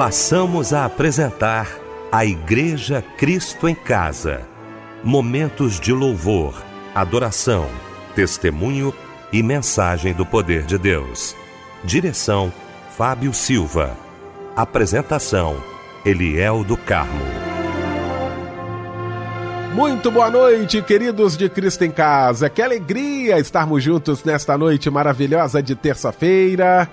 passamos a apresentar a Igreja Cristo em Casa. Momentos de louvor, adoração, testemunho e mensagem do poder de Deus. Direção: Fábio Silva. Apresentação: Eliel do Carmo. Muito boa noite, queridos de Cristo em Casa. Que alegria estarmos juntos nesta noite maravilhosa de terça-feira.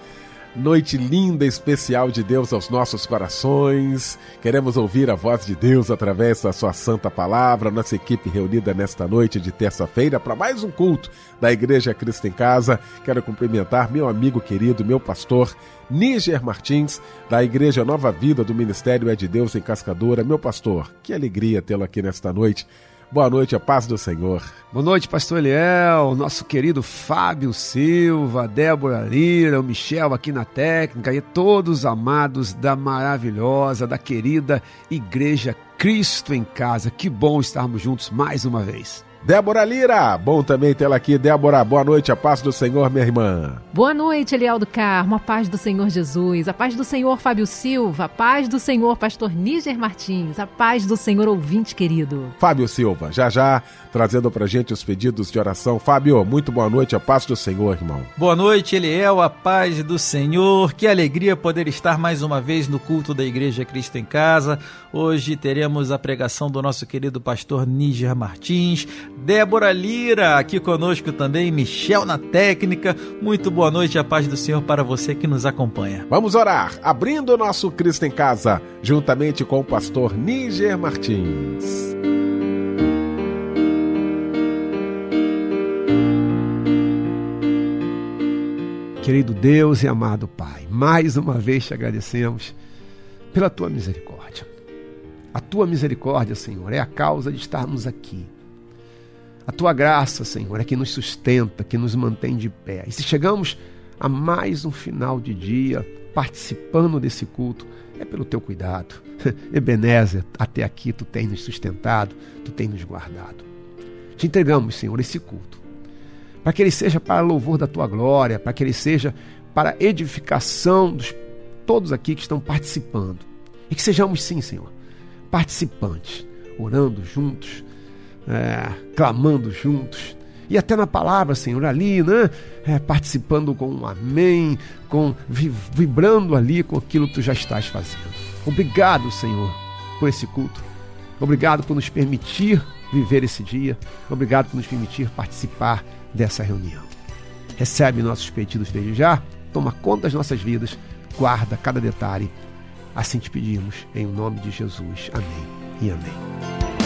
Noite linda, especial de Deus aos nossos corações. Queremos ouvir a voz de Deus através da Sua Santa Palavra. Nossa equipe reunida nesta noite de terça-feira para mais um culto da Igreja Cristo em Casa. Quero cumprimentar meu amigo querido, meu pastor, Níger Martins, da Igreja Nova Vida do Ministério É de Deus em Cascadora. Meu pastor, que alegria tê-lo aqui nesta noite. Boa noite, a paz do Senhor. Boa noite, pastor Eliel, nosso querido Fábio Silva, Débora Lira, o Michel aqui na técnica e todos amados da maravilhosa, da querida Igreja Cristo em Casa. Que bom estarmos juntos mais uma vez. Débora Lira, bom também tê-la aqui. Débora, boa noite, a paz do Senhor, minha irmã. Boa noite, Eliel do Carmo, a paz do Senhor Jesus, a paz do Senhor Fábio Silva, a paz do Senhor Pastor Níger Martins, a paz do Senhor ouvinte querido. Fábio Silva, já já trazendo pra gente os pedidos de oração. Fábio, muito boa noite, a paz do Senhor, irmão. Boa noite, Eliel, a paz do Senhor. Que alegria poder estar mais uma vez no culto da Igreja Cristo em Casa. Hoje teremos a pregação do nosso querido pastor Níger Martins, Débora Lira aqui conosco também, Michel na técnica. Muito boa noite, a paz do Senhor para você que nos acompanha. Vamos orar, abrindo o nosso Cristo em Casa, juntamente com o pastor Níger Martins. Querido Deus e amado Pai, mais uma vez te agradecemos pela tua misericórdia. A tua misericórdia, Senhor, é a causa de estarmos aqui. A tua graça, Senhor, é que nos sustenta, que nos mantém de pé. E se chegamos a mais um final de dia participando desse culto, é pelo teu cuidado. Ebenezer, até aqui tu tens nos sustentado, tu tens nos guardado. Te entregamos, Senhor, esse culto para que ele seja para louvor da tua glória, para que ele seja para edificação dos todos aqui que estão participando. E que sejamos, sim, Senhor, participantes, orando juntos, é, clamando juntos, e até na palavra, Senhor, ali, né? É, participando com um amém, com vibrando ali com aquilo que tu já estás fazendo. Obrigado, Senhor, por esse culto. Obrigado por nos permitir viver esse dia. Obrigado por nos permitir participar dessa reunião. Recebe nossos pedidos desde já, toma conta das nossas vidas, guarda cada detalhe. Assim te pedimos, em nome de Jesus. Amém e amém.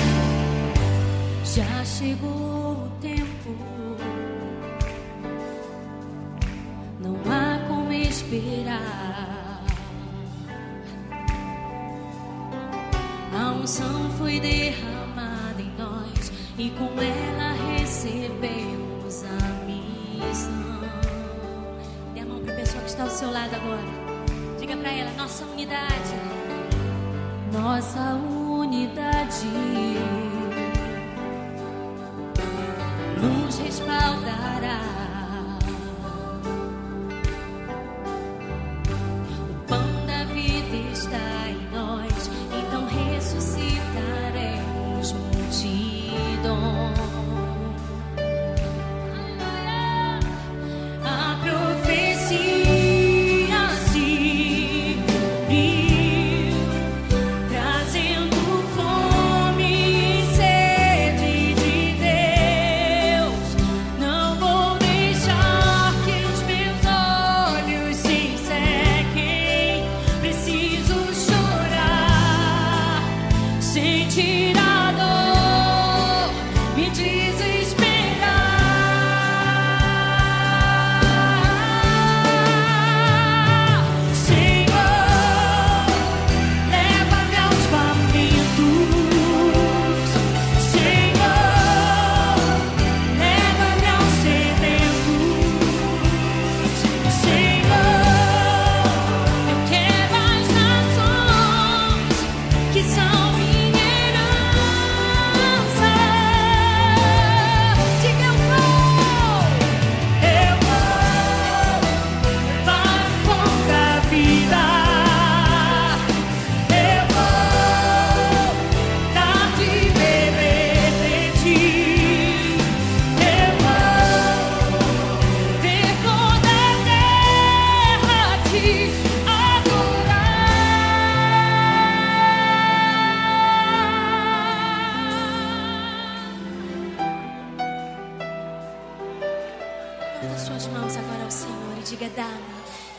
Já chegou o tempo, não há como esperar. A unção foi derramada em nós e com ela recebemos Dê a mão para a pessoa que está ao seu lado agora. Diga para ela: nossa unidade. Nossa unidade nos respaldará.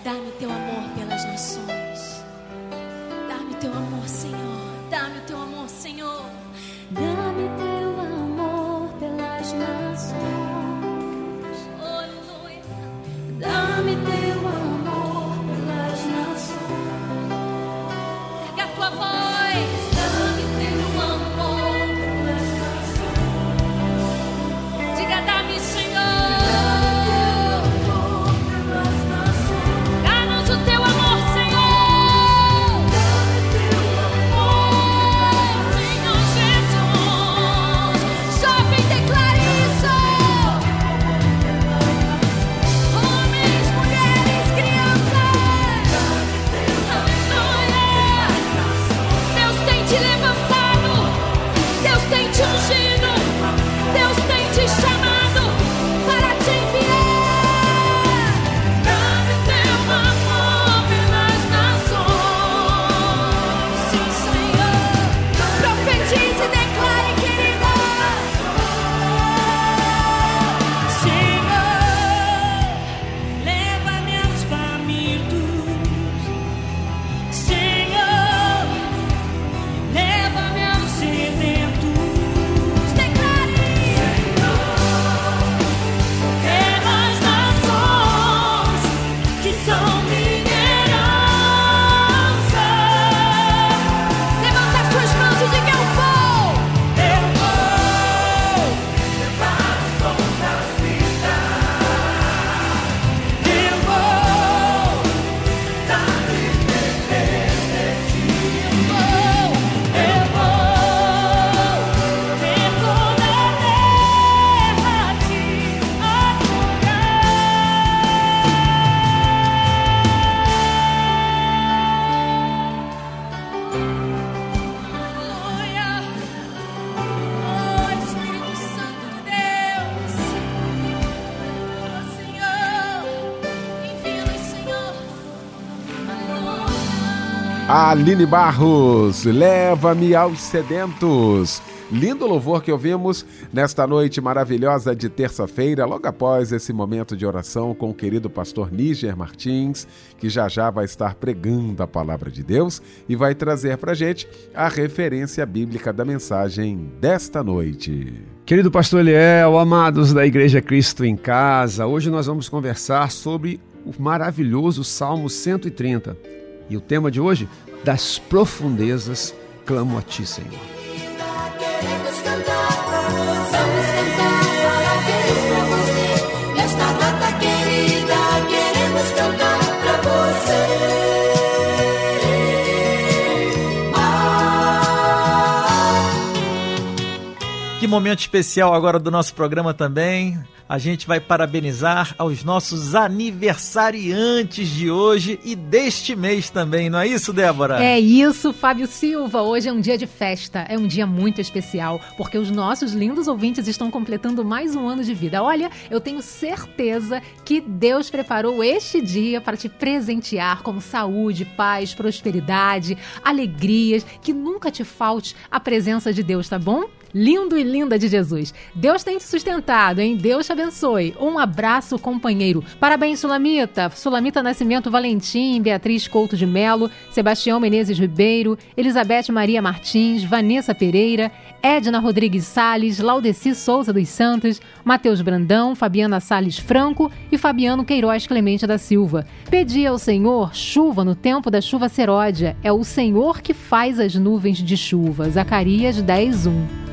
Dá-me, teu amor pelas nações. Dá-me teu amor, Senhor. Dá-me teu amor, Senhor. Dá-me Aline Barros, leva-me aos sedentos. Lindo louvor que ouvimos nesta noite maravilhosa de terça-feira, logo após esse momento de oração com o querido pastor Níger Martins, que já já vai estar pregando a palavra de Deus e vai trazer para gente a referência bíblica da mensagem desta noite. Querido pastor Eliel, amados da Igreja Cristo em Casa, hoje nós vamos conversar sobre o maravilhoso Salmo 130. E o tema de hoje, das profundezas, clamo a ti, Senhor. Queremos cantar pra você. Nesta data querida, queremos cantar você. Que momento especial agora do nosso programa também. A gente vai parabenizar aos nossos aniversariantes de hoje e deste mês também, não é isso, Débora? É isso, Fábio Silva. Hoje é um dia de festa, é um dia muito especial, porque os nossos lindos ouvintes estão completando mais um ano de vida. Olha, eu tenho certeza que Deus preparou este dia para te presentear com saúde, paz, prosperidade, alegrias, que nunca te falte a presença de Deus, tá bom? Lindo e linda de Jesus. Deus tem te sustentado, hein? Deus te abençoe. Um abraço, companheiro. Parabéns, Sulamita. Sulamita Nascimento Valentim, Beatriz Couto de Melo, Sebastião Menezes Ribeiro, Elizabeth Maria Martins, Vanessa Pereira, Edna Rodrigues Sales, Laudeci Souza dos Santos, Matheus Brandão, Fabiana Sales Franco e Fabiano Queiroz Clemente da Silva. Pedi ao Senhor chuva no tempo da chuva seródia. É o Senhor que faz as nuvens de chuva. Zacarias 10, 1.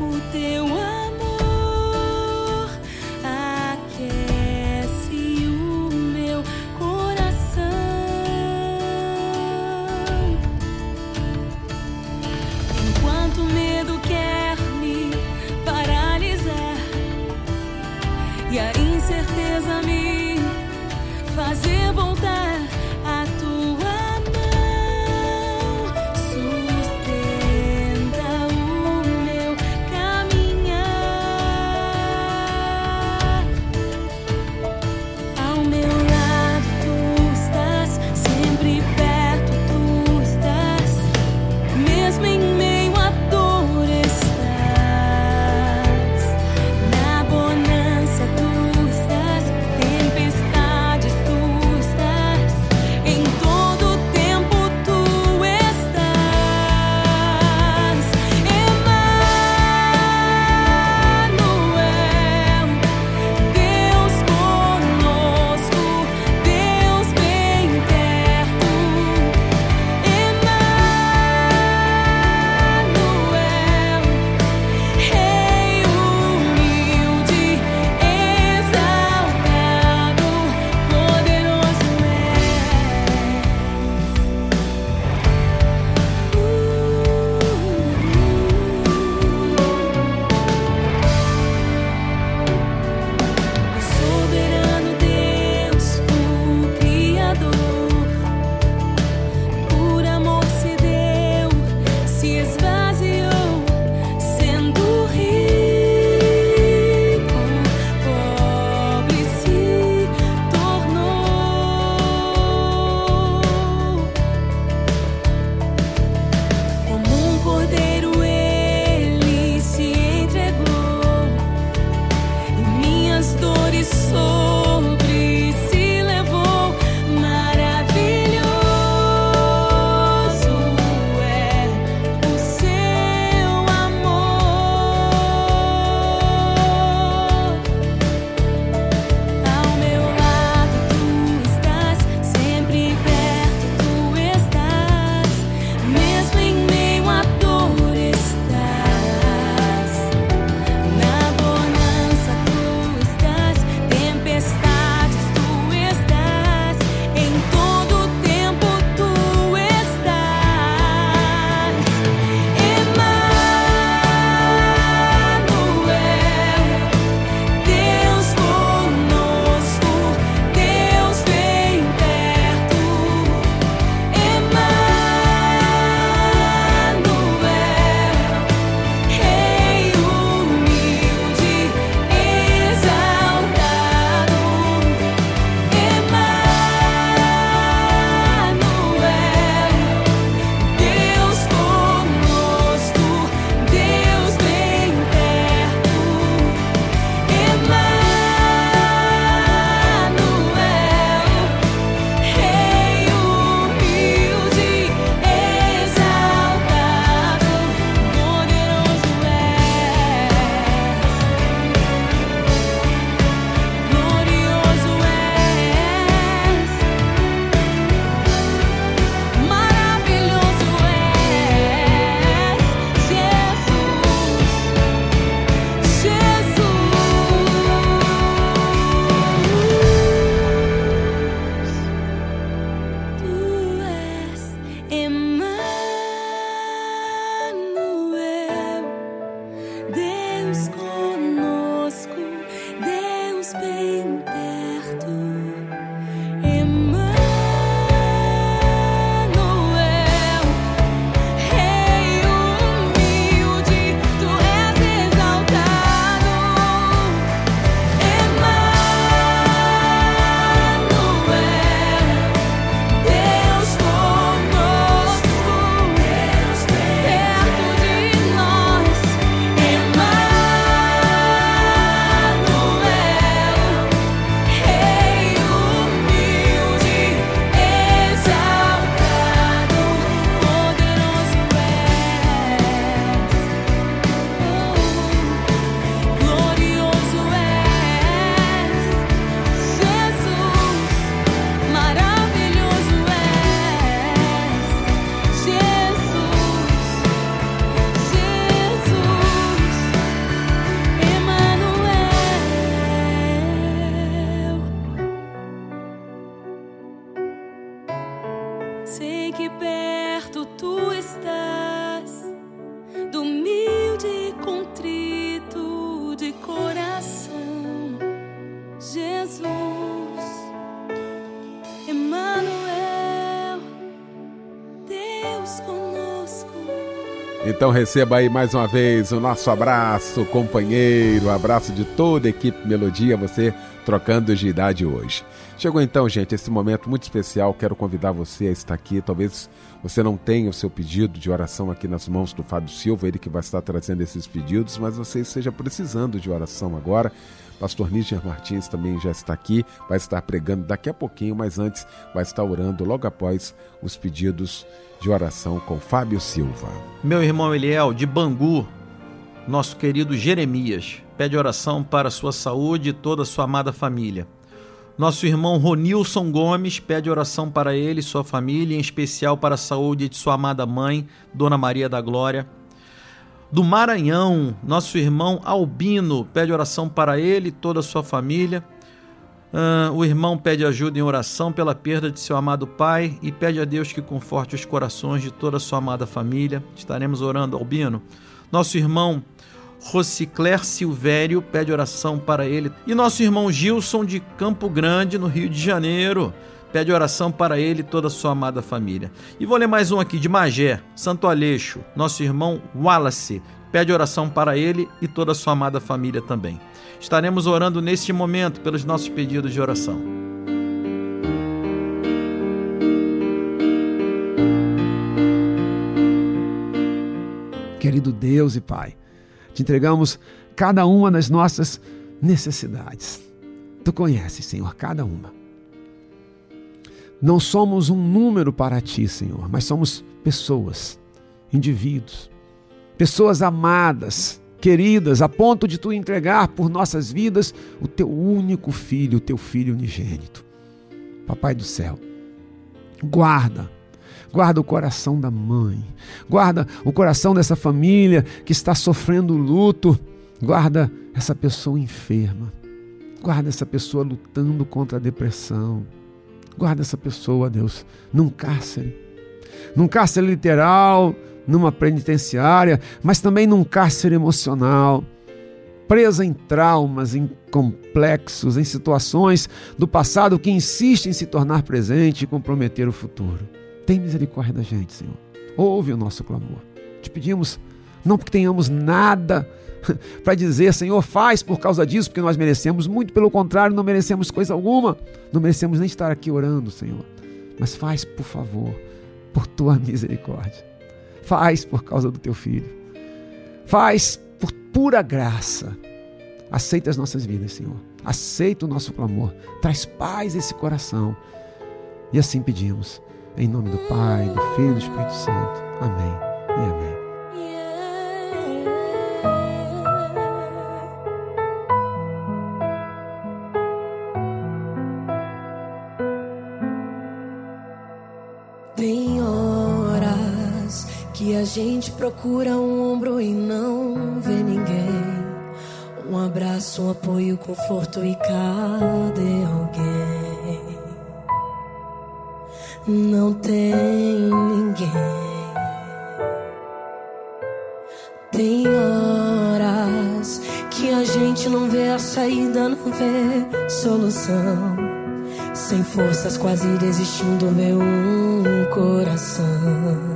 O teu amor Então receba aí mais uma vez o nosso abraço, companheiro, abraço de toda a equipe Melodia, você trocando de idade hoje. Chegou então, gente, esse momento muito especial. Quero convidar você a estar aqui. Talvez você não tenha o seu pedido de oração aqui nas mãos do Fábio Silva, ele que vai estar trazendo esses pedidos, mas você esteja precisando de oração agora. Pastor Níger Martins também já está aqui, vai estar pregando daqui a pouquinho, mas antes vai estar orando logo após os pedidos de oração com Fábio Silva. Meu irmão Eliel, de Bangu, nosso querido Jeremias, pede oração para sua saúde e toda a sua amada família. Nosso irmão Ronilson Gomes pede oração para ele e sua família, em especial para a saúde de sua amada mãe, Dona Maria da Glória. Do Maranhão, nosso irmão Albino pede oração para ele e toda a sua família. Ah, o irmão pede ajuda em oração pela perda de seu amado pai e pede a Deus que conforte os corações de toda a sua amada família. Estaremos orando, Albino. Nosso irmão Rocicler Silvério pede oração para ele. E nosso irmão Gilson de Campo Grande, no Rio de Janeiro, pede oração para ele e toda a sua amada família. E vou ler mais um aqui de Magé, Santo Aleixo, nosso irmão Wallace, pede oração para ele e toda a sua amada família também. Estaremos orando neste momento pelos nossos pedidos de oração. Querido Deus e Pai, te entregamos cada uma das nossas necessidades. Tu conheces, Senhor, cada uma. Não somos um número para ti, Senhor, mas somos pessoas, indivíduos, pessoas amadas, queridas, a ponto de tu entregar por nossas vidas o teu único filho, o teu filho unigênito. Papai do céu, guarda guarda o coração da mãe, guarda o coração dessa família que está sofrendo luto, guarda essa pessoa enferma, guarda essa pessoa lutando contra a depressão, guarda essa pessoa, Deus, num cárcere, num cárcere literal, numa penitenciária, mas também num cárcere emocional presa em traumas, em complexos, em situações do passado que insistem em se tornar presente e comprometer o futuro. Tem misericórdia da gente, Senhor. Ouve o nosso clamor. Te pedimos, não porque tenhamos nada para dizer, Senhor, faz por causa disso, porque nós merecemos. Muito pelo contrário, não merecemos coisa alguma. Não merecemos nem estar aqui orando, Senhor. Mas faz, por favor, por tua misericórdia. Faz por causa do teu filho. Faz por pura graça. Aceita as nossas vidas, Senhor. Aceita o nosso clamor. Traz paz a esse coração. E assim pedimos em nome do Pai, do Filho e do Espírito Santo. Amém e amém. A gente procura um ombro e não vê ninguém. Um abraço, um apoio, conforto e cadê alguém? Não tem ninguém. Tem horas que a gente não vê a saída, não vê solução. Sem forças, quase desistindo, vê um coração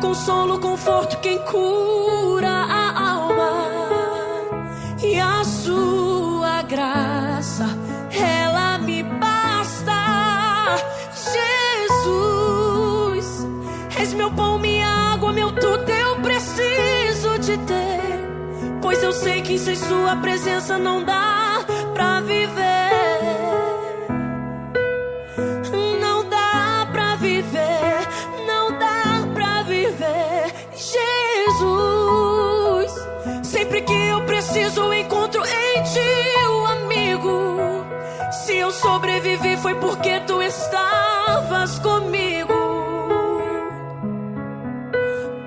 consolo, conforto, quem cura a alma e a sua graça, ela me basta. Jesus, és meu pão, minha água, meu tudo, eu preciso te ter, pois eu sei que sem sua presença não dá pra viver. Preciso, encontro em ti o amigo. Se eu sobrevivi, foi porque tu estavas comigo.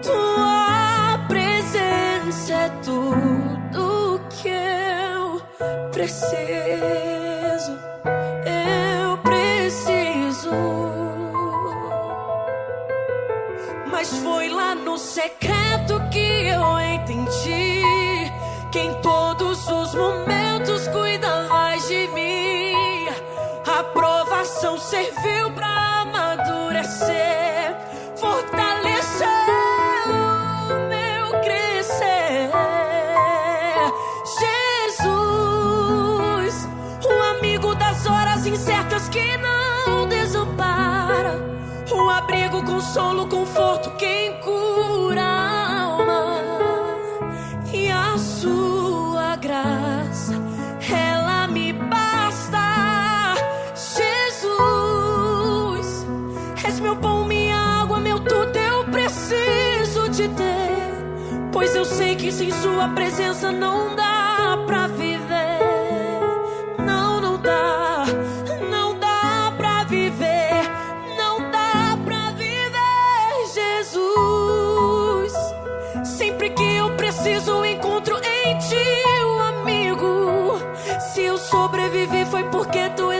Tua presença é tudo que eu preciso. Eu preciso. Mas foi lá no secreto que eu entendi todos os momentos cuidavas de mim. A provação serviu pra amadurecer, fortalecer o meu crescer. Jesus, o amigo das horas incertas que não desampara, o abrigo, consolo, conforto, quem cura que sem sua presença não dá pra viver. Não, não dá, não dá pra viver, não dá pra viver, Jesus. Sempre que eu preciso, encontro em ti o amigo. Se eu sobrevivi, foi porque tu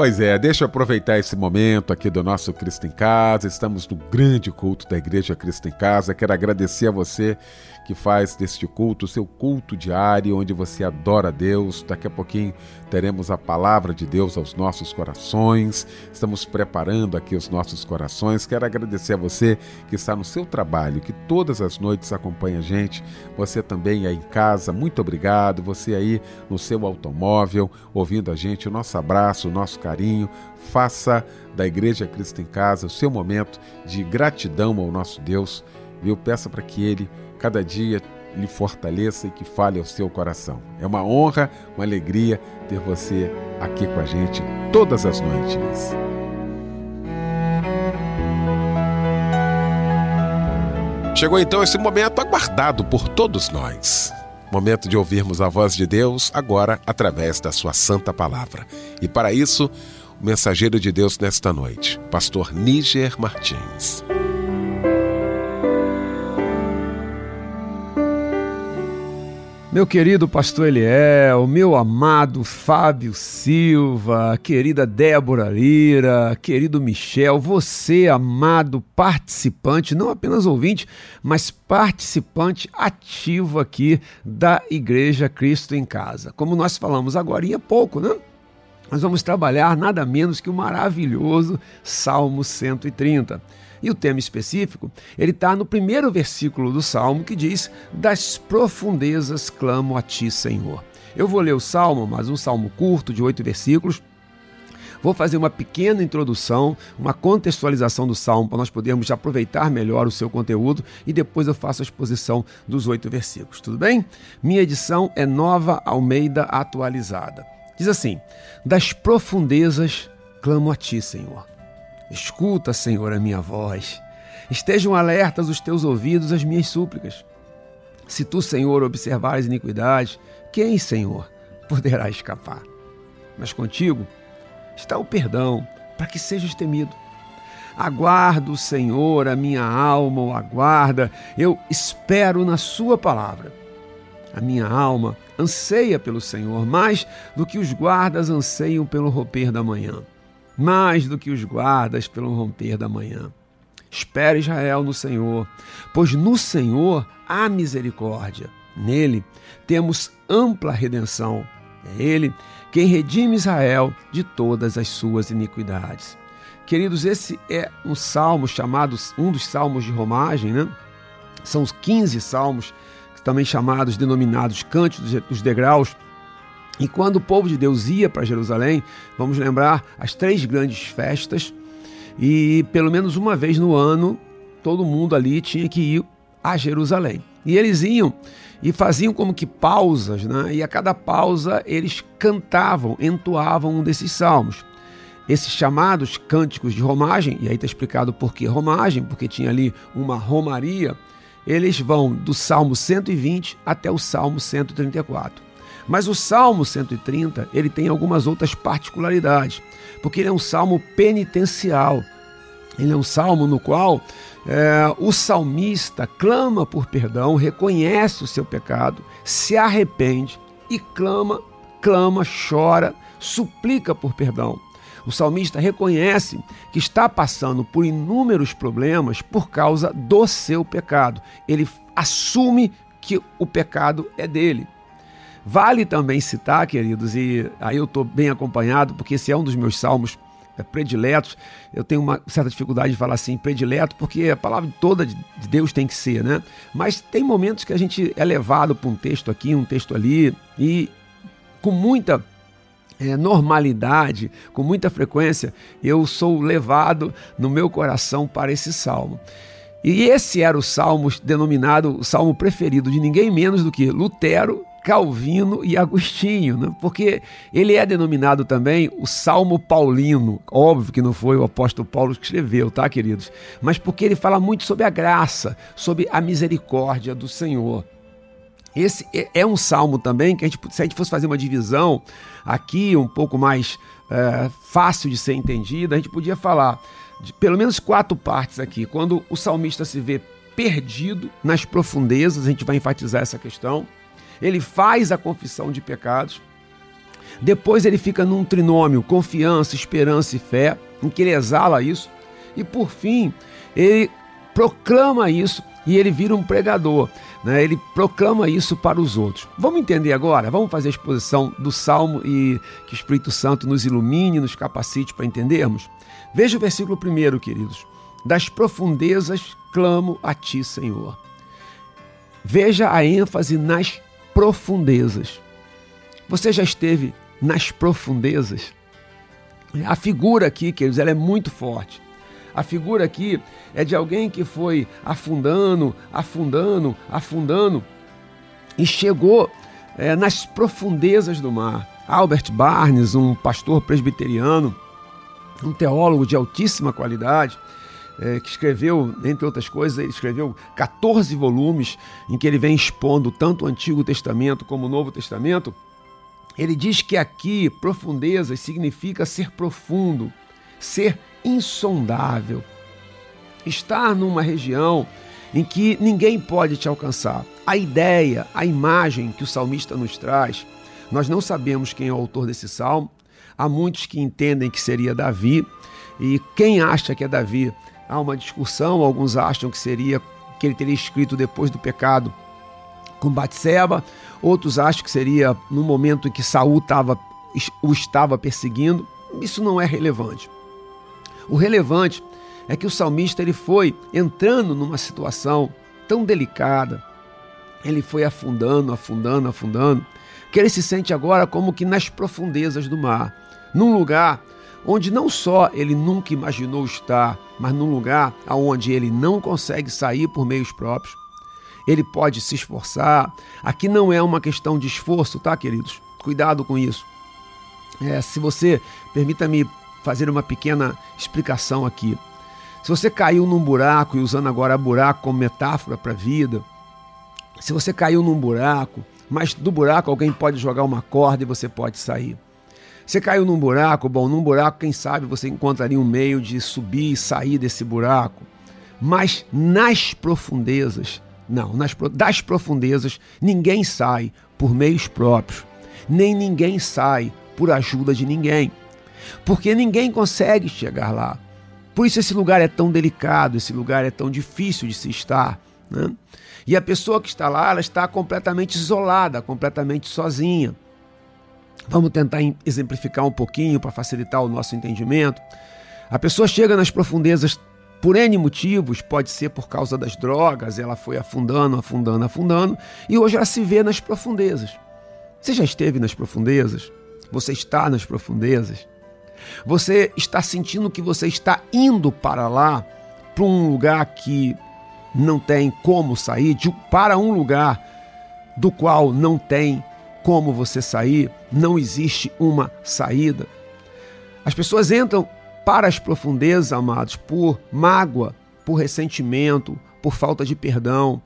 Pois é, deixa eu aproveitar esse momento aqui do nosso Cristo em Casa. Estamos no grande culto da Igreja Cristo em Casa. Quero agradecer a você que faz deste culto seu culto diário, onde você adora Deus. Daqui a pouquinho teremos a palavra de Deus aos nossos corações. Estamos preparando aqui os nossos corações. Quero agradecer a você que está no seu trabalho, que todas as noites acompanha a gente. Você também aí em casa, muito obrigado. Você aí no seu automóvel, ouvindo a gente, o nosso abraço, o nosso carinho. Faça da Igreja Cristo em Casa o seu momento de gratidão ao nosso Deus. Viu? Peça para que Ele, cada dia, lhe fortaleça e que fale ao seu coração. É uma honra, uma alegria ter você aqui com a gente todas as noites. Chegou então esse momento aguardado por todos nós. Momento de ouvirmos a voz de Deus agora através da sua santa palavra. E para isso, o mensageiro de Deus nesta noite, pastor Níger Martins. Meu querido pastor Eliel, meu amado Fábio Silva, querida Débora Lira, querido Michel, você, amado participante, não apenas ouvinte, mas participante ativo aqui da Igreja Cristo em Casa. Como nós falamos agora há pouco, né? Nós vamos trabalhar nada menos que o maravilhoso Salmo 130. E o tema específico, ele está no primeiro versículo do Salmo que diz: Das profundezas clamo a ti, Senhor. Eu vou ler o Salmo, mas um salmo curto, de oito versículos. Vou fazer uma pequena introdução, uma contextualização do salmo para nós podermos aproveitar melhor o seu conteúdo e depois eu faço a exposição dos oito versículos. Tudo bem? Minha edição é Nova Almeida Atualizada. Diz assim: Das profundezas clamo a ti, Senhor. Escuta, Senhor, a minha voz. Estejam alertas os teus ouvidos às minhas súplicas. Se tu, Senhor, observares iniquidade, quem, Senhor, poderá escapar? Mas contigo está o perdão, para que sejas temido. Aguardo, Senhor, a minha alma o aguarda, eu espero na Sua palavra. A minha alma anseia pelo Senhor, mais do que os guardas anseiam pelo romper da manhã mais do que os guardas pelo romper da manhã. Espera Israel no Senhor, pois no Senhor há misericórdia. Nele temos ampla redenção. É Ele quem redime Israel de todas as suas iniquidades. Queridos, esse é um salmo chamado, um dos salmos de romagem, né? São os 15 salmos, também chamados, denominados Cânticos dos Degraus. E quando o povo de Deus ia para Jerusalém, vamos lembrar as três grandes festas, e pelo menos uma vez no ano, todo mundo ali tinha que ir a Jerusalém. E eles iam e faziam como que pausas, né? e a cada pausa eles cantavam, entoavam um desses salmos. Esses chamados cânticos de romagem, e aí está explicado por que romagem, porque tinha ali uma romaria, eles vão do Salmo 120 até o Salmo 134. Mas o Salmo 130, ele tem algumas outras particularidades, porque ele é um salmo penitencial. Ele é um salmo no qual é, o salmista clama por perdão, reconhece o seu pecado, se arrepende e clama, clama, chora, suplica por perdão. O salmista reconhece que está passando por inúmeros problemas por causa do seu pecado. Ele assume que o pecado é dele. Vale também citar, queridos, e aí eu estou bem acompanhado, porque esse é um dos meus salmos é, prediletos. Eu tenho uma certa dificuldade de falar assim, predileto, porque a palavra toda de Deus tem que ser, né? Mas tem momentos que a gente é levado para um texto aqui, um texto ali, e com muita é, normalidade, com muita frequência, eu sou levado no meu coração para esse salmo. E esse era o salmo denominado o salmo preferido de ninguém menos do que Lutero Calvino e Agostinho, né? porque ele é denominado também o Salmo Paulino. Óbvio que não foi o apóstolo Paulo que escreveu, tá, queridos? Mas porque ele fala muito sobre a graça, sobre a misericórdia do Senhor. Esse é, é um salmo também que a gente, se a gente fosse fazer uma divisão aqui um pouco mais é, fácil de ser entendida, a gente podia falar de pelo menos quatro partes aqui. Quando o salmista se vê perdido nas profundezas, a gente vai enfatizar essa questão ele faz a confissão de pecados. Depois ele fica num trinômio, confiança, esperança e fé, em que ele exala isso. E por fim, ele proclama isso e ele vira um pregador. Né? Ele proclama isso para os outros. Vamos entender agora? Vamos fazer a exposição do Salmo e que o Espírito Santo nos ilumine, nos capacite para entendermos? Veja o versículo primeiro, queridos. Das profundezas clamo a ti, Senhor. Veja a ênfase nas profundezas. Você já esteve nas profundezas? A figura aqui, queridos, ela é muito forte. A figura aqui é de alguém que foi afundando, afundando, afundando e chegou é, nas profundezas do mar. Albert Barnes, um pastor presbiteriano, um teólogo de altíssima qualidade, é, que escreveu, entre outras coisas, ele escreveu 14 volumes em que ele vem expondo tanto o Antigo Testamento como o Novo Testamento. Ele diz que aqui profundezas significa ser profundo, ser insondável, estar numa região em que ninguém pode te alcançar. A ideia, a imagem que o salmista nos traz, nós não sabemos quem é o autor desse salmo. Há muitos que entendem que seria Davi, e quem acha que é Davi há uma discussão, alguns acham que seria que ele teria escrito depois do pecado com Batseba, outros acham que seria no momento em que Saul tava, o estava perseguindo. Isso não é relevante. O relevante é que o salmista ele foi entrando numa situação tão delicada, ele foi afundando, afundando, afundando, que ele se sente agora como que nas profundezas do mar, num lugar onde não só ele nunca imaginou estar, mas num lugar aonde ele não consegue sair por meios próprios. Ele pode se esforçar. Aqui não é uma questão de esforço, tá, queridos? Cuidado com isso. É, se você permita-me fazer uma pequena explicação aqui. Se você caiu num buraco e usando agora buraco como metáfora para a vida, se você caiu num buraco, mas do buraco alguém pode jogar uma corda e você pode sair. Você caiu num buraco, bom, num buraco, quem sabe você encontraria um meio de subir e sair desse buraco. Mas nas profundezas, não, nas, das profundezas, ninguém sai por meios próprios, nem ninguém sai por ajuda de ninguém. Porque ninguém consegue chegar lá. Por isso esse lugar é tão delicado, esse lugar é tão difícil de se estar. Né? E a pessoa que está lá, ela está completamente isolada, completamente sozinha. Vamos tentar exemplificar um pouquinho para facilitar o nosso entendimento. A pessoa chega nas profundezas por N motivos, pode ser por causa das drogas, ela foi afundando, afundando, afundando, e hoje ela se vê nas profundezas. Você já esteve nas profundezas? Você está nas profundezas? Você está sentindo que você está indo para lá, para um lugar que não tem como sair, de, para um lugar do qual não tem como você sair, não existe uma saída. As pessoas entram para as profundezas, amados, por mágoa, por ressentimento, por falta de perdão,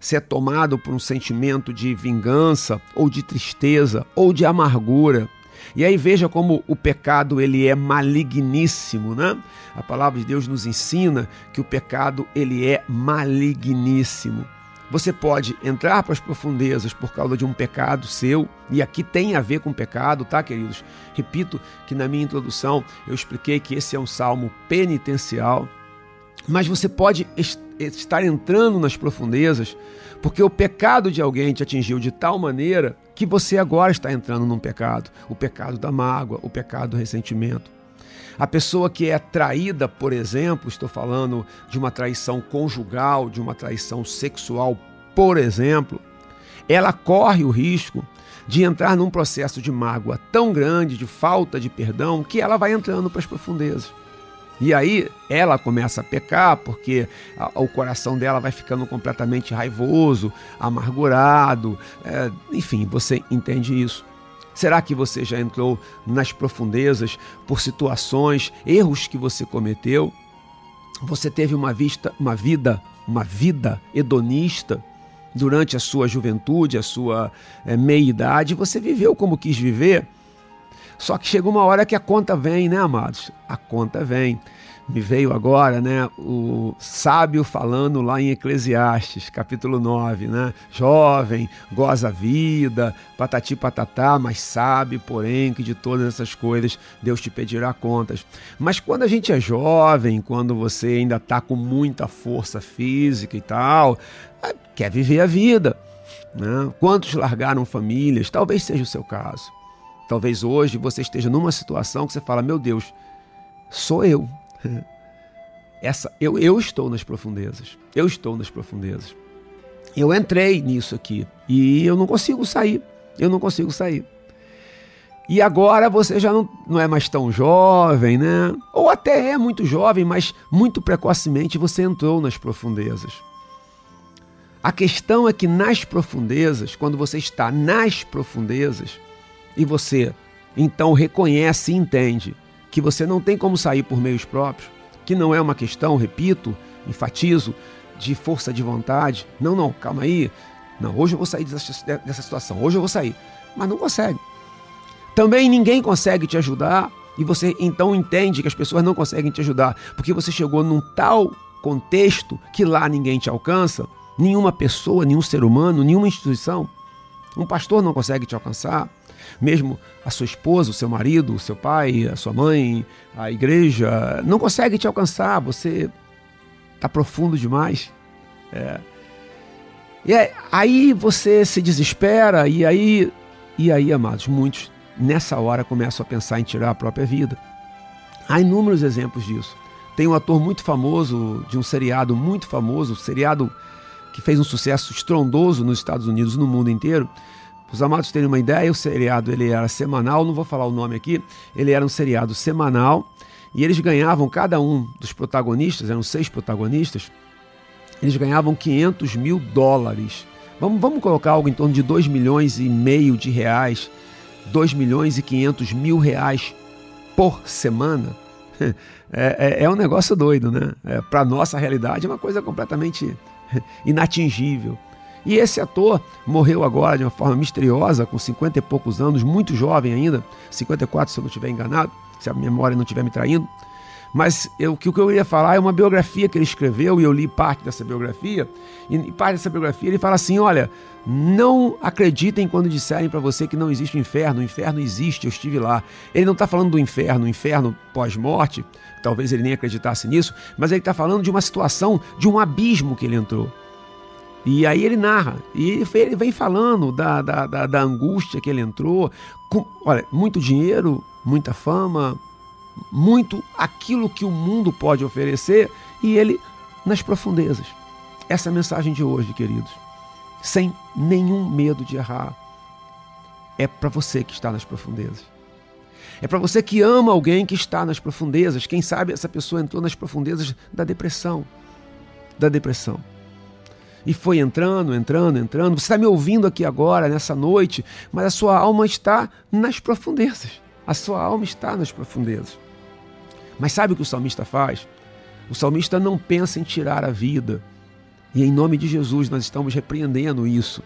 se é tomado por um sentimento de vingança ou de tristeza ou de amargura. E aí veja como o pecado ele é maligníssimo, né? A palavra de Deus nos ensina que o pecado ele é maligníssimo. Você pode entrar para as profundezas por causa de um pecado seu, e aqui tem a ver com pecado, tá, queridos? Repito que na minha introdução eu expliquei que esse é um salmo penitencial, mas você pode estar entrando nas profundezas porque o pecado de alguém te atingiu de tal maneira que você agora está entrando num pecado, o pecado da mágoa, o pecado do ressentimento. A pessoa que é traída, por exemplo, estou falando de uma traição conjugal, de uma traição sexual, por exemplo, ela corre o risco de entrar num processo de mágoa tão grande, de falta de perdão, que ela vai entrando para as profundezas. E aí ela começa a pecar porque o coração dela vai ficando completamente raivoso, amargurado, é, enfim, você entende isso. Será que você já entrou nas profundezas por situações, erros que você cometeu? Você teve uma vista, uma vida, uma vida hedonista durante a sua juventude, a sua é, meia-idade, você viveu como quis viver. Só que chega uma hora que a conta vem, né, amados? A conta vem me veio agora, né, o sábio falando lá em Eclesiastes, capítulo 9, né? Jovem, goza a vida, patati patatá, mas sabe, porém, que de todas essas coisas Deus te pedirá contas. Mas quando a gente é jovem, quando você ainda está com muita força física e tal, é, quer viver a vida. Né? Quantos largaram famílias? Talvez seja o seu caso. Talvez hoje você esteja numa situação que você fala: Meu Deus, sou eu Essa, eu, eu estou nas profundezas. Eu estou nas profundezas. Eu entrei nisso aqui e eu não consigo sair. Eu não consigo sair. E agora você já não, não é mais tão jovem, né? Ou até é muito jovem, mas muito precocemente você entrou nas profundezas. A questão é que nas profundezas, quando você está nas profundezas e você então reconhece e entende que você não tem como sair por meios próprios, que não é uma questão, repito, enfatizo, de força de vontade. Não, não, calma aí. Não, hoje eu vou sair dessa, dessa situação, hoje eu vou sair. Mas não consegue. Também ninguém consegue te ajudar e você então entende que as pessoas não conseguem te ajudar porque você chegou num tal contexto que lá ninguém te alcança, nenhuma pessoa, nenhum ser humano, nenhuma instituição. Um pastor não consegue te alcançar, mesmo a sua esposa, o seu marido, o seu pai, a sua mãe, a igreja, não consegue te alcançar, você está profundo demais. É. E aí você se desespera, e aí, e aí, amados, muitos nessa hora começam a pensar em tirar a própria vida. Há inúmeros exemplos disso. Tem um ator muito famoso, de um seriado muito famoso, seriado que fez um sucesso estrondoso nos Estados Unidos e no mundo inteiro, para os amados terem uma ideia, o seriado ele era semanal, não vou falar o nome aqui, ele era um seriado semanal e eles ganhavam, cada um dos protagonistas, eram seis protagonistas, eles ganhavam 500 mil dólares. Vamos, vamos colocar algo em torno de 2 milhões e meio de reais, 2 milhões e 500 mil reais por semana. É, é, é um negócio doido, né? É, Para nossa realidade é uma coisa completamente inatingível. E esse ator morreu agora de uma forma misteriosa, com 50 e poucos anos, muito jovem ainda, 54 se eu não estiver enganado, se a memória não estiver me traindo. Mas o que eu ia falar é uma biografia que ele escreveu, e eu li parte dessa biografia. E parte dessa biografia ele fala assim: olha, não acreditem quando disserem para você que não existe o inferno. O inferno existe, eu estive lá. Ele não está falando do inferno, inferno pós-morte, talvez ele nem acreditasse nisso, mas ele está falando de uma situação, de um abismo que ele entrou. E aí ele narra, e ele vem falando da, da, da, da angústia que ele entrou. Com, olha, muito dinheiro, muita fama, muito aquilo que o mundo pode oferecer e ele nas profundezas. Essa é a mensagem de hoje, queridos. Sem nenhum medo de errar. É para você que está nas profundezas. É para você que ama alguém que está nas profundezas. Quem sabe essa pessoa entrou nas profundezas da depressão. Da depressão. E foi entrando, entrando, entrando. Você está me ouvindo aqui agora, nessa noite, mas a sua alma está nas profundezas. A sua alma está nas profundezas. Mas sabe o que o salmista faz? O salmista não pensa em tirar a vida. E em nome de Jesus nós estamos repreendendo isso.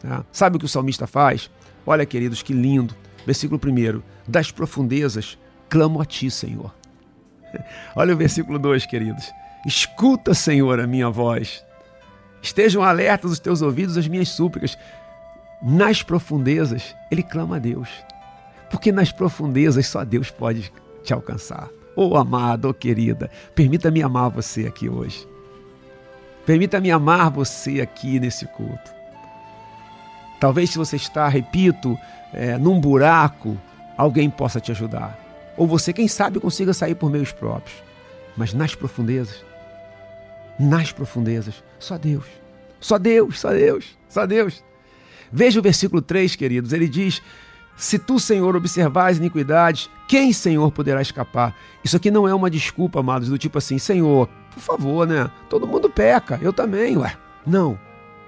Tá? Sabe o que o salmista faz? Olha, queridos, que lindo. Versículo 1: Das profundezas clamo a ti, Senhor. Olha o versículo 2, queridos. Escuta, Senhor, a minha voz. Estejam alertas os teus ouvidos às minhas súplicas. Nas profundezas, ele clama a Deus. Porque nas profundezas só Deus pode te alcançar. Oh amado, oh querida, permita-me amar você aqui hoje. Permita-me amar você aqui nesse culto. Talvez se você está, repito, é, num buraco, alguém possa te ajudar. Ou você, quem sabe, consiga sair por meios próprios. Mas nas profundezas, nas profundezas, só Deus. Só Deus, só Deus, só Deus. Veja o versículo 3, queridos. Ele diz: se tu, Senhor, observares iniquidades, quem, Senhor, poderá escapar? Isso aqui não é uma desculpa, amados, do tipo assim, Senhor, por favor, né? Todo mundo peca, eu também, ué. Não.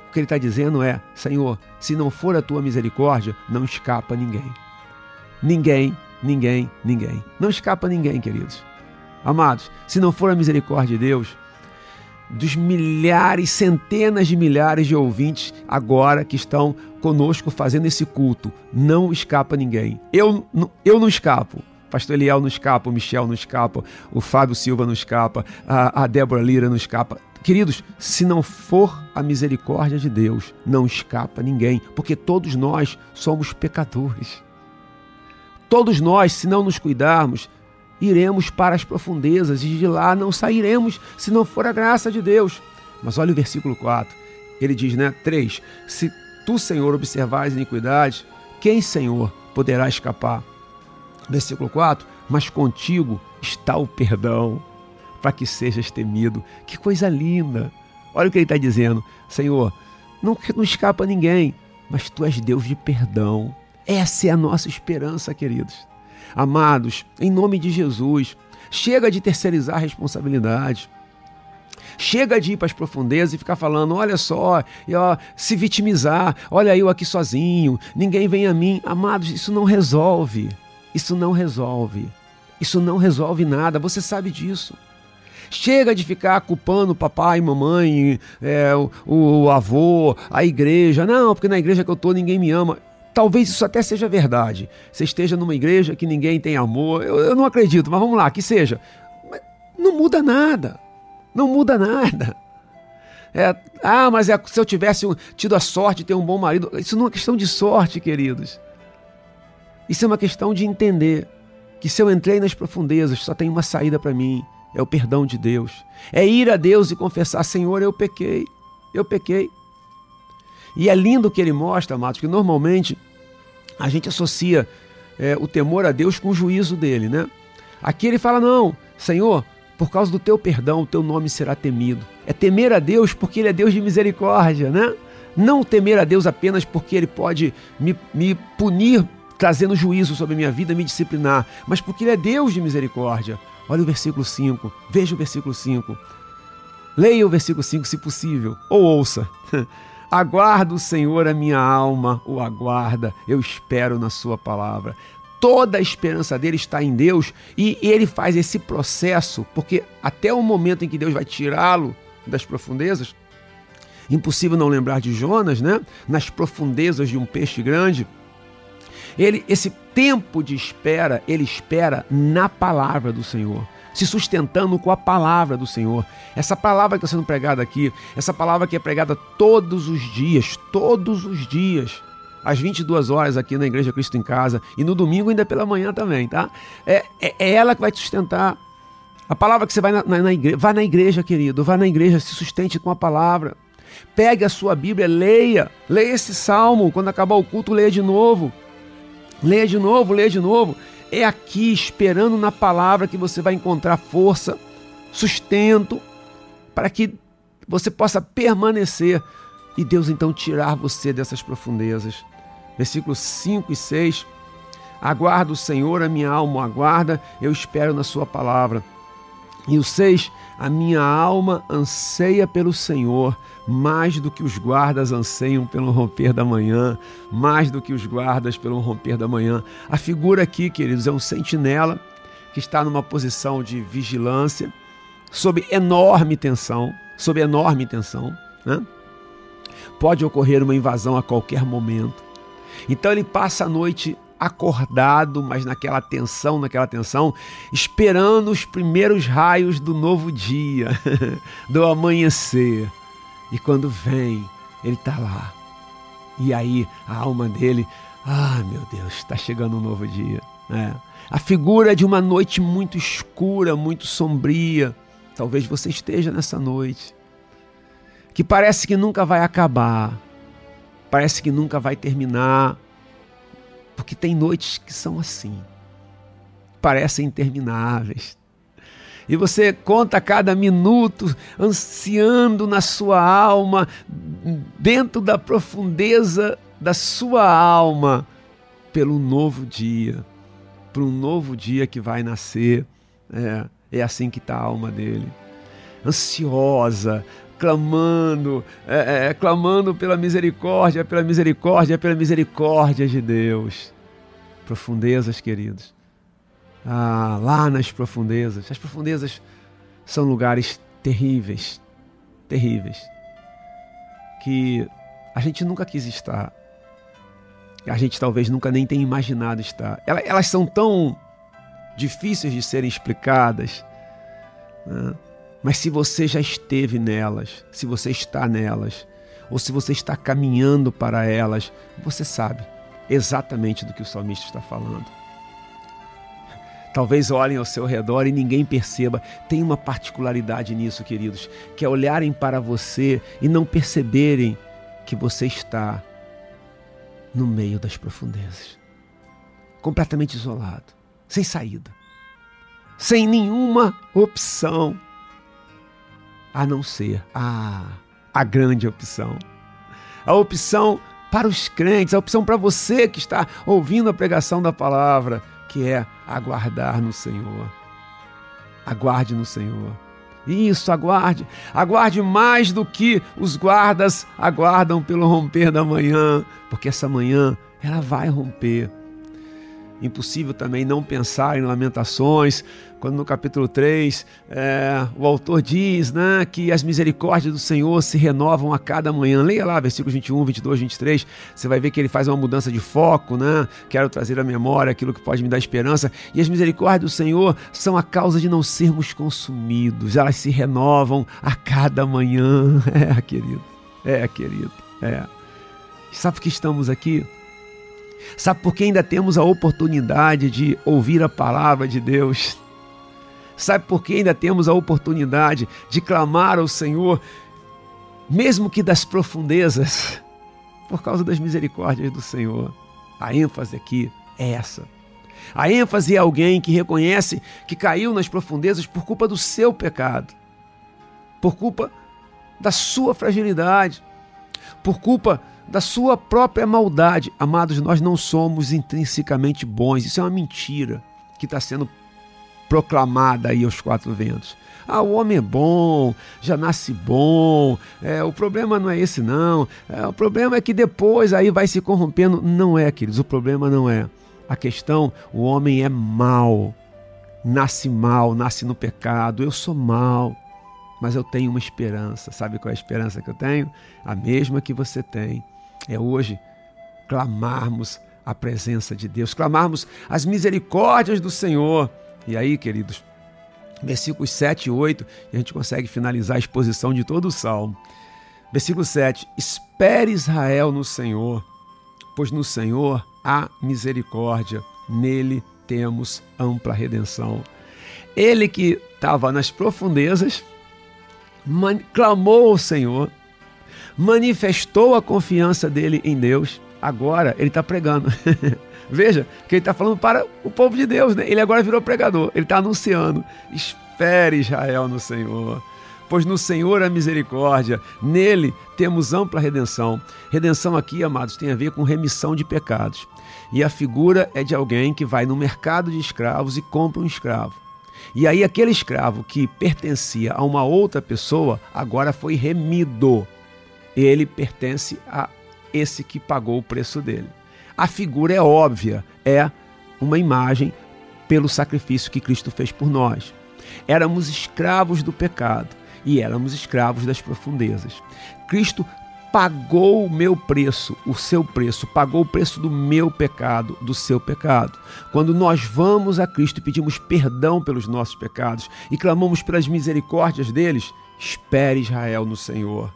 O que ele está dizendo é, Senhor, se não for a tua misericórdia, não escapa ninguém. Ninguém, ninguém, ninguém. Não escapa ninguém, queridos. Amados, se não for a misericórdia de Deus, dos milhares, centenas de milhares de ouvintes agora que estão conosco fazendo esse culto. Não escapa ninguém. Eu, eu não escapo. Pastor Eliel não escapa, o Michel não escapa, o Fábio Silva não escapa, a, a Débora Lira não escapa. Queridos, se não for a misericórdia de Deus, não escapa ninguém, porque todos nós somos pecadores. Todos nós, se não nos cuidarmos, iremos para as profundezas e de lá não sairemos se não for a graça de Deus. Mas olha o versículo 4. Ele diz, né? 3. Se tu, Senhor, observares iniquidade, quem, Senhor, poderá escapar? Versículo 4. Mas contigo está o perdão, para que sejas temido. Que coisa linda! Olha o que ele está dizendo. Senhor, não, não escapa ninguém, mas tu és Deus de perdão. Essa é a nossa esperança, queridos. Amados, em nome de Jesus, chega de terceirizar a responsabilidade. Chega de ir para as profundezas e ficar falando, olha só, e, ó, se vitimizar, olha eu aqui sozinho, ninguém vem a mim. Amados, isso não resolve. Isso não resolve. Isso não resolve nada, você sabe disso. Chega de ficar culpando papai, mamãe, é, o, o, avô, a igreja. Não, porque na igreja que eu estou ninguém me ama. Talvez isso até seja verdade. Você esteja numa igreja que ninguém tem amor. Eu, eu não acredito, mas vamos lá, que seja. Mas não muda nada. Não muda nada. É, ah, mas é, se eu tivesse tido a sorte de ter um bom marido. Isso não é questão de sorte, queridos. Isso é uma questão de entender que se eu entrei nas profundezas, só tem uma saída para mim: é o perdão de Deus. É ir a Deus e confessar: Senhor, eu pequei. Eu pequei. E é lindo que ele mostra, amados, que normalmente a gente associa é, o temor a Deus com o juízo dele, né? Aqui ele fala: não, Senhor, por causa do teu perdão, o teu nome será temido. É temer a Deus porque ele é Deus de misericórdia, né? Não temer a Deus apenas porque ele pode me, me punir, trazendo juízo sobre a minha vida, me disciplinar, mas porque ele é Deus de misericórdia. Olha o versículo 5, veja o versículo 5. Leia o versículo 5 se possível, ou ouça. Aguardo o Senhor, a minha alma o aguarda, eu espero na Sua palavra. Toda a esperança dele está em Deus e ele faz esse processo, porque até o momento em que Deus vai tirá-lo das profundezas, impossível não lembrar de Jonas, né? Nas profundezas de um peixe grande. Ele, esse tempo de espera, ele espera na palavra do Senhor. Se sustentando com a palavra do Senhor. Essa palavra que está sendo pregada aqui, essa palavra que é pregada todos os dias, todos os dias, às 22 horas aqui na Igreja Cristo em Casa e no domingo ainda pela manhã também, tá? É, é, é ela que vai te sustentar. A palavra que você vai na, na, na igreja, vá na igreja, querido, vá na igreja, se sustente com a palavra. Pegue a sua Bíblia, leia, leia esse salmo. Quando acabar o culto, leia de novo. Leia de novo, leia de novo. É aqui, esperando na palavra, que você vai encontrar força, sustento, para que você possa permanecer e Deus então tirar você dessas profundezas. Versículos 5 e 6. Aguardo o Senhor, a minha alma aguarda, eu espero na Sua palavra. E o 6, a minha alma anseia pelo Senhor, mais do que os guardas anseiam pelo romper da manhã, mais do que os guardas pelo romper da manhã. A figura aqui, queridos, é um sentinela que está numa posição de vigilância, sob enorme tensão, sob enorme tensão. Né? Pode ocorrer uma invasão a qualquer momento. Então ele passa a noite acordado, mas naquela tensão, naquela tensão, esperando os primeiros raios do novo dia, do amanhecer. E quando vem, ele está lá. E aí a alma dele, ah, meu Deus, está chegando um novo dia. É. A figura de uma noite muito escura, muito sombria. Talvez você esteja nessa noite. Que parece que nunca vai acabar. Parece que nunca vai terminar porque tem noites que são assim, parecem intermináveis. E você conta cada minuto ansiando na sua alma, dentro da profundeza da sua alma, pelo novo dia, para um novo dia que vai nascer. É, é assim que está a alma dele. Ansiosa, clamando, é, é, clamando pela misericórdia, pela misericórdia, pela misericórdia de Deus. Profundezas, queridos. Ah, lá nas profundezas. As profundezas são lugares terríveis, terríveis, que a gente nunca quis estar. A gente talvez nunca nem tenha imaginado estar. Elas são tão difíceis de serem explicadas. Né? Mas se você já esteve nelas, se você está nelas, ou se você está caminhando para elas, você sabe exatamente do que o salmista está falando. Talvez olhem ao seu redor e ninguém perceba. Tem uma particularidade nisso, queridos, que é olharem para você e não perceberem que você está no meio das profundezas, completamente isolado, sem saída, sem nenhuma opção a não ser a, a grande opção. A opção para os crentes, a opção para você que está ouvindo a pregação da palavra, que é aguardar no Senhor. Aguarde no Senhor. Isso, aguarde. Aguarde mais do que os guardas aguardam pelo romper da manhã, porque essa manhã ela vai romper. Impossível também não pensar em Lamentações, quando no capítulo 3 é, o autor diz né, que as misericórdias do Senhor se renovam a cada manhã. Leia lá, versículos 21, 22, 23. Você vai ver que ele faz uma mudança de foco. Né? Quero trazer à memória aquilo que pode me dar esperança. E as misericórdias do Senhor são a causa de não sermos consumidos. Elas se renovam a cada manhã. É, querido. É, querido. É. Sabe por que estamos aqui? Sabe por que ainda temos a oportunidade de ouvir a palavra de Deus? Sabe por que ainda temos a oportunidade de clamar ao Senhor, mesmo que das profundezas? Por causa das misericórdias do Senhor. A ênfase aqui é essa. A ênfase é alguém que reconhece que caiu nas profundezas por culpa do seu pecado, por culpa da sua fragilidade, por culpa da sua própria maldade. Amados, nós não somos intrinsecamente bons. Isso é uma mentira que está sendo proclamada aí aos quatro ventos. Ah, o homem é bom, já nasce bom. É, o problema não é esse, não. É, o problema é que depois aí vai se corrompendo. Não é, queridos, o problema não é. A questão, o homem é mal. Nasce mal, nasce no pecado. Eu sou mal, mas eu tenho uma esperança. Sabe qual é a esperança que eu tenho? A mesma que você tem é hoje clamarmos a presença de Deus, clamarmos as misericórdias do Senhor. E aí, queridos, versículos 7 e 8, e a gente consegue finalizar a exposição de todo o salmo. Versículo 7: Espere Israel no Senhor, pois no Senhor há misericórdia, nele temos ampla redenção. Ele que estava nas profundezas, clamou ao Senhor, manifestou a confiança dele em Deus, agora ele está pregando. Veja que ele está falando para o povo de Deus, né? Ele agora virou pregador, ele está anunciando: espere Israel no Senhor. Pois no Senhor a misericórdia, nele temos ampla redenção. Redenção aqui, amados, tem a ver com remissão de pecados. E a figura é de alguém que vai no mercado de escravos e compra um escravo. E aí aquele escravo que pertencia a uma outra pessoa agora foi remido. Ele pertence a esse que pagou o preço dele. A figura é óbvia, é uma imagem pelo sacrifício que Cristo fez por nós. Éramos escravos do pecado e éramos escravos das profundezas. Cristo pagou o meu preço, o seu preço, pagou o preço do meu pecado, do seu pecado. Quando nós vamos a Cristo e pedimos perdão pelos nossos pecados e clamamos pelas misericórdias deles, espere Israel no Senhor,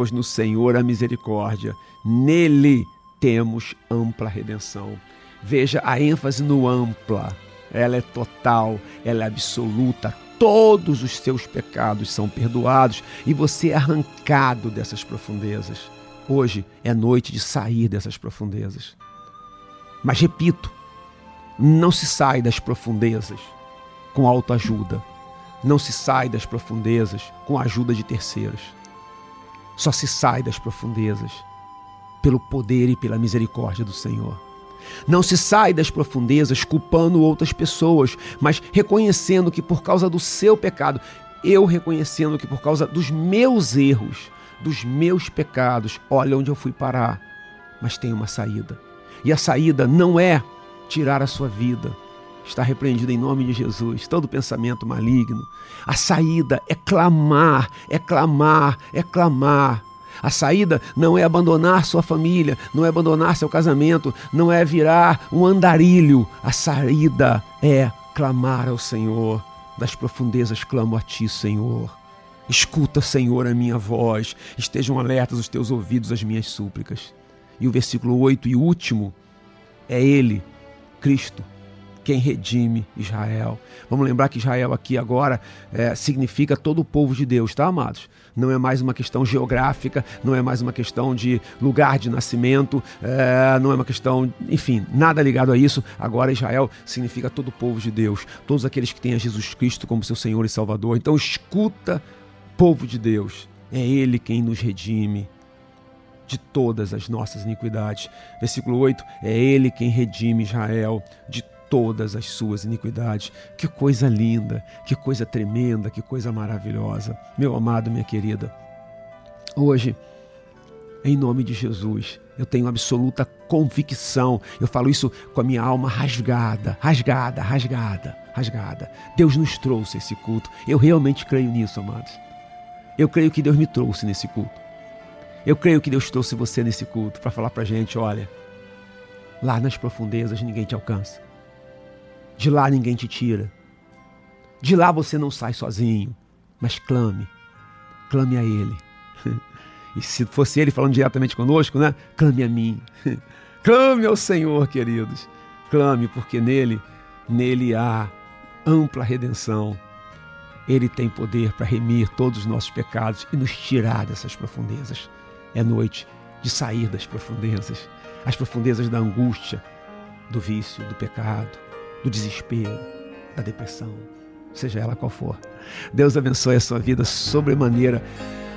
pois no Senhor há misericórdia, nele temos ampla redenção. Veja a ênfase no ampla. Ela é total, ela é absoluta. Todos os seus pecados são perdoados e você é arrancado dessas profundezas. Hoje é noite de sair dessas profundezas. Mas repito, não se sai das profundezas com autoajuda. Não se sai das profundezas com a ajuda de terceiros. Só se sai das profundezas pelo poder e pela misericórdia do Senhor. Não se sai das profundezas culpando outras pessoas, mas reconhecendo que por causa do seu pecado, eu reconhecendo que por causa dos meus erros, dos meus pecados, olha onde eu fui parar. Mas tem uma saída. E a saída não é tirar a sua vida. Está repreendido em nome de Jesus todo pensamento maligno. A saída é clamar, é clamar, é clamar a saída não é abandonar sua família, não é abandonar seu casamento, não é virar um andarilho. A saída é clamar ao Senhor. Das profundezas clamo a ti, Senhor. Escuta, Senhor, a minha voz. Estejam alertas os teus ouvidos às minhas súplicas. E o versículo 8 e último é ele, Cristo, quem redime Israel. Vamos lembrar que Israel aqui agora é, significa todo o povo de Deus, tá, amados? Não é mais uma questão geográfica, não é mais uma questão de lugar de nascimento, é, não é uma questão, enfim, nada ligado a isso. Agora Israel significa todo o povo de Deus, todos aqueles que têm a Jesus Cristo como seu Senhor e Salvador. Então escuta, povo de Deus, é Ele quem nos redime de todas as nossas iniquidades. Versículo 8: É Ele quem redime Israel de todas as suas iniquidades. Que coisa linda, que coisa tremenda, que coisa maravilhosa. Meu amado, minha querida, hoje, em nome de Jesus, eu tenho absoluta convicção. Eu falo isso com a minha alma rasgada, rasgada, rasgada, rasgada. Deus nos trouxe esse culto. Eu realmente creio nisso, amados. Eu creio que Deus me trouxe nesse culto. Eu creio que Deus trouxe você nesse culto para falar para gente: olha, lá nas profundezas ninguém te alcança. De lá ninguém te tira. De lá você não sai sozinho. Mas clame. Clame a Ele. E se fosse Ele falando diretamente conosco, né? Clame a mim. Clame ao Senhor, queridos. Clame, porque nele, nele há ampla redenção. Ele tem poder para remir todos os nossos pecados e nos tirar dessas profundezas. É noite de sair das profundezas, as profundezas da angústia, do vício, do pecado, do desespero, da depressão, seja ela qual for. Deus abençoe a sua vida sobremaneira.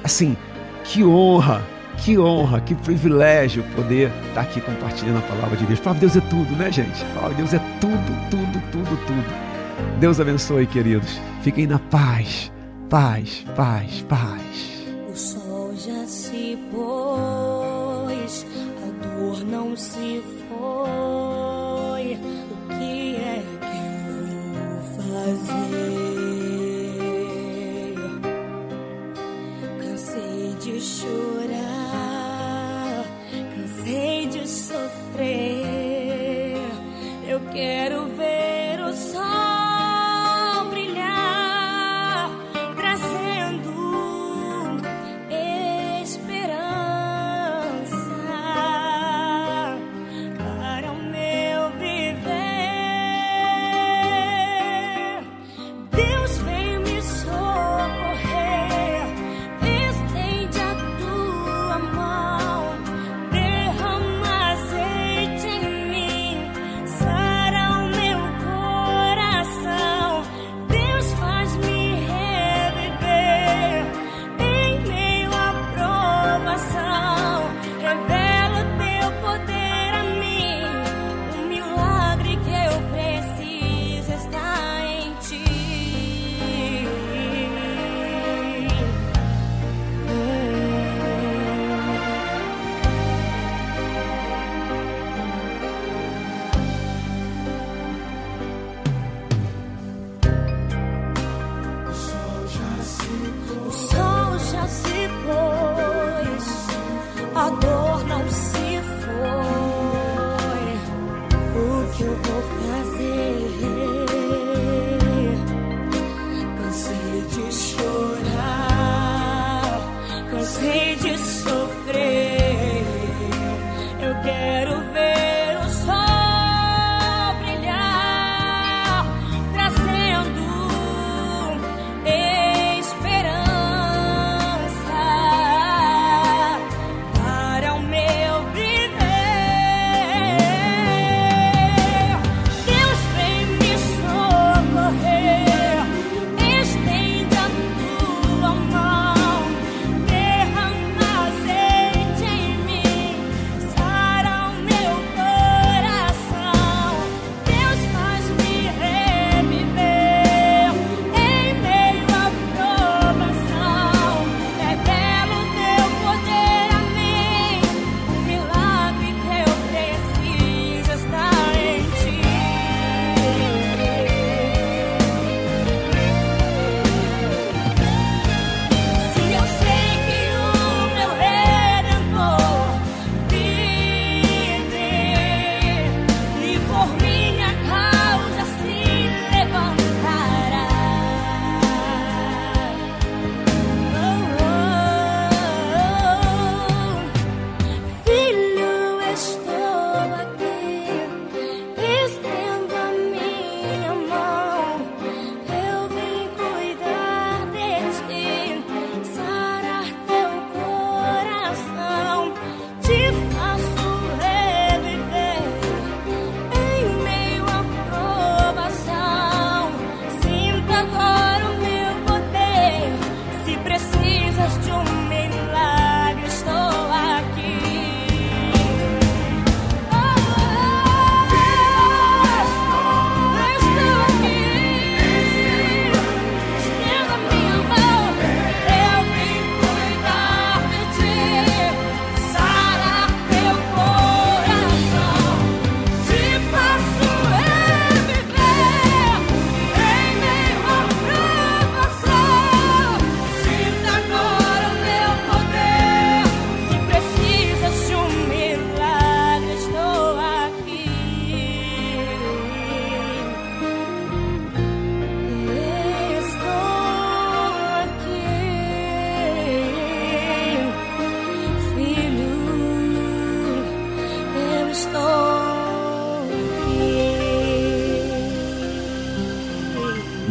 Assim, que honra, que honra, que privilégio poder estar aqui compartilhando a palavra de Deus. A palavra de Deus é tudo, né, gente? A palavra de Deus é tudo, tudo, tudo, tudo. Deus abençoe, queridos. Fiquem na paz, paz, paz, paz.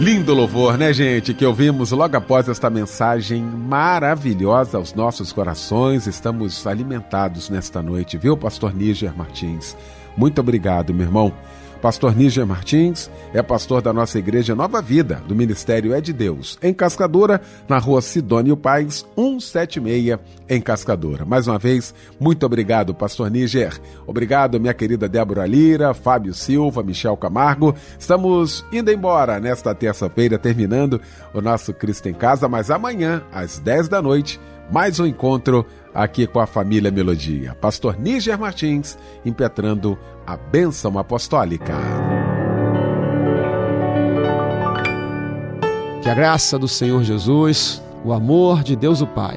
Lindo louvor, né, gente? Que ouvimos logo após esta mensagem maravilhosa aos nossos corações. Estamos alimentados nesta noite, viu, Pastor Níger Martins? Muito obrigado, meu irmão. Pastor Níger Martins é pastor da nossa igreja Nova Vida, do Ministério É de Deus, em Cascadora, na rua Sidônio Paz, 176, em Cascadora. Mais uma vez, muito obrigado, Pastor Níger. Obrigado, minha querida Débora Lira, Fábio Silva, Michel Camargo. Estamos indo embora nesta terça-feira, terminando o nosso Cristo em Casa, mas amanhã, às 10 da noite, mais um encontro aqui com a família Melodia. Pastor Níger Martins, impetrando a bênção apostólica. Que a graça do Senhor Jesus, o amor de Deus o Pai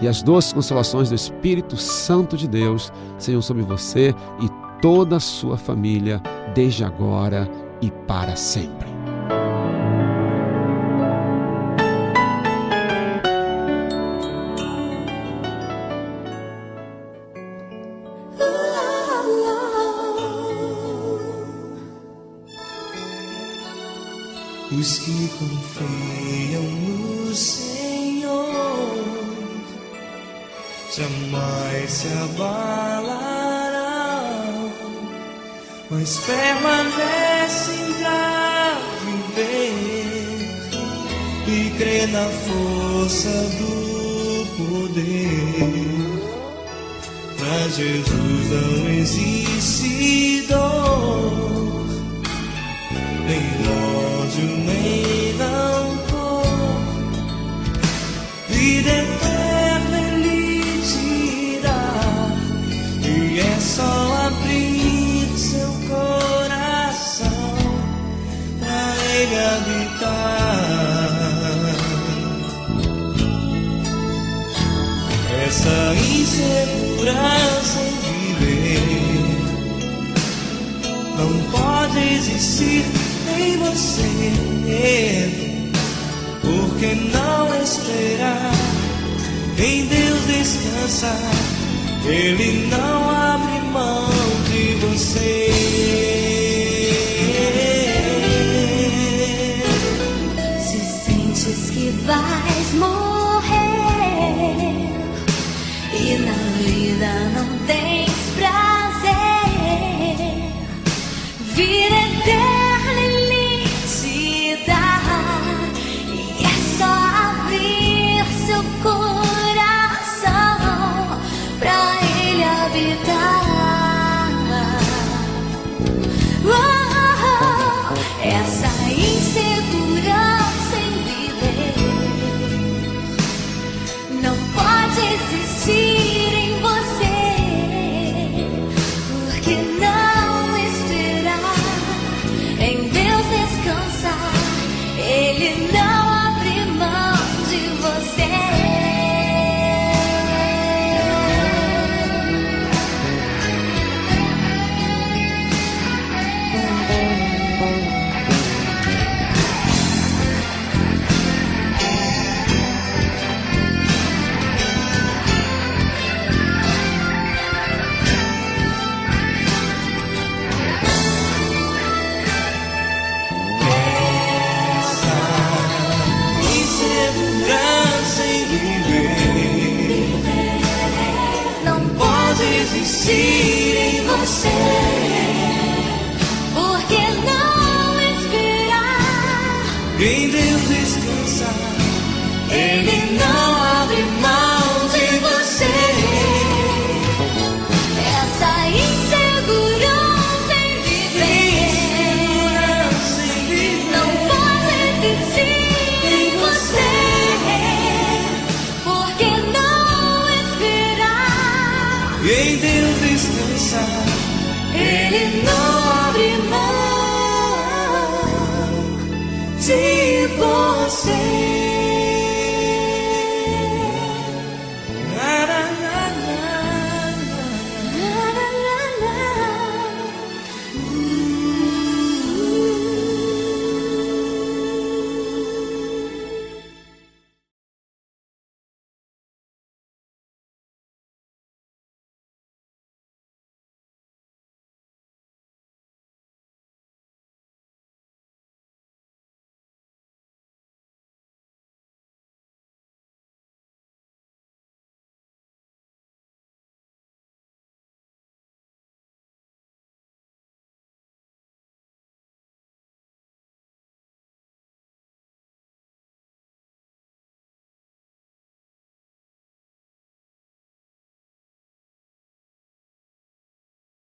e as doces consolações do Espírito Santo de Deus sejam sobre você e toda a sua família, desde agora e para sempre. Os que confiam no Senhor jamais se abalarão, mas permanecem pra viver e crer na força do poder. Pra Jesus não existe dor segurança em viver não pode existir em você. Porque não esperar em Deus descansar? Ele não abre mão de você.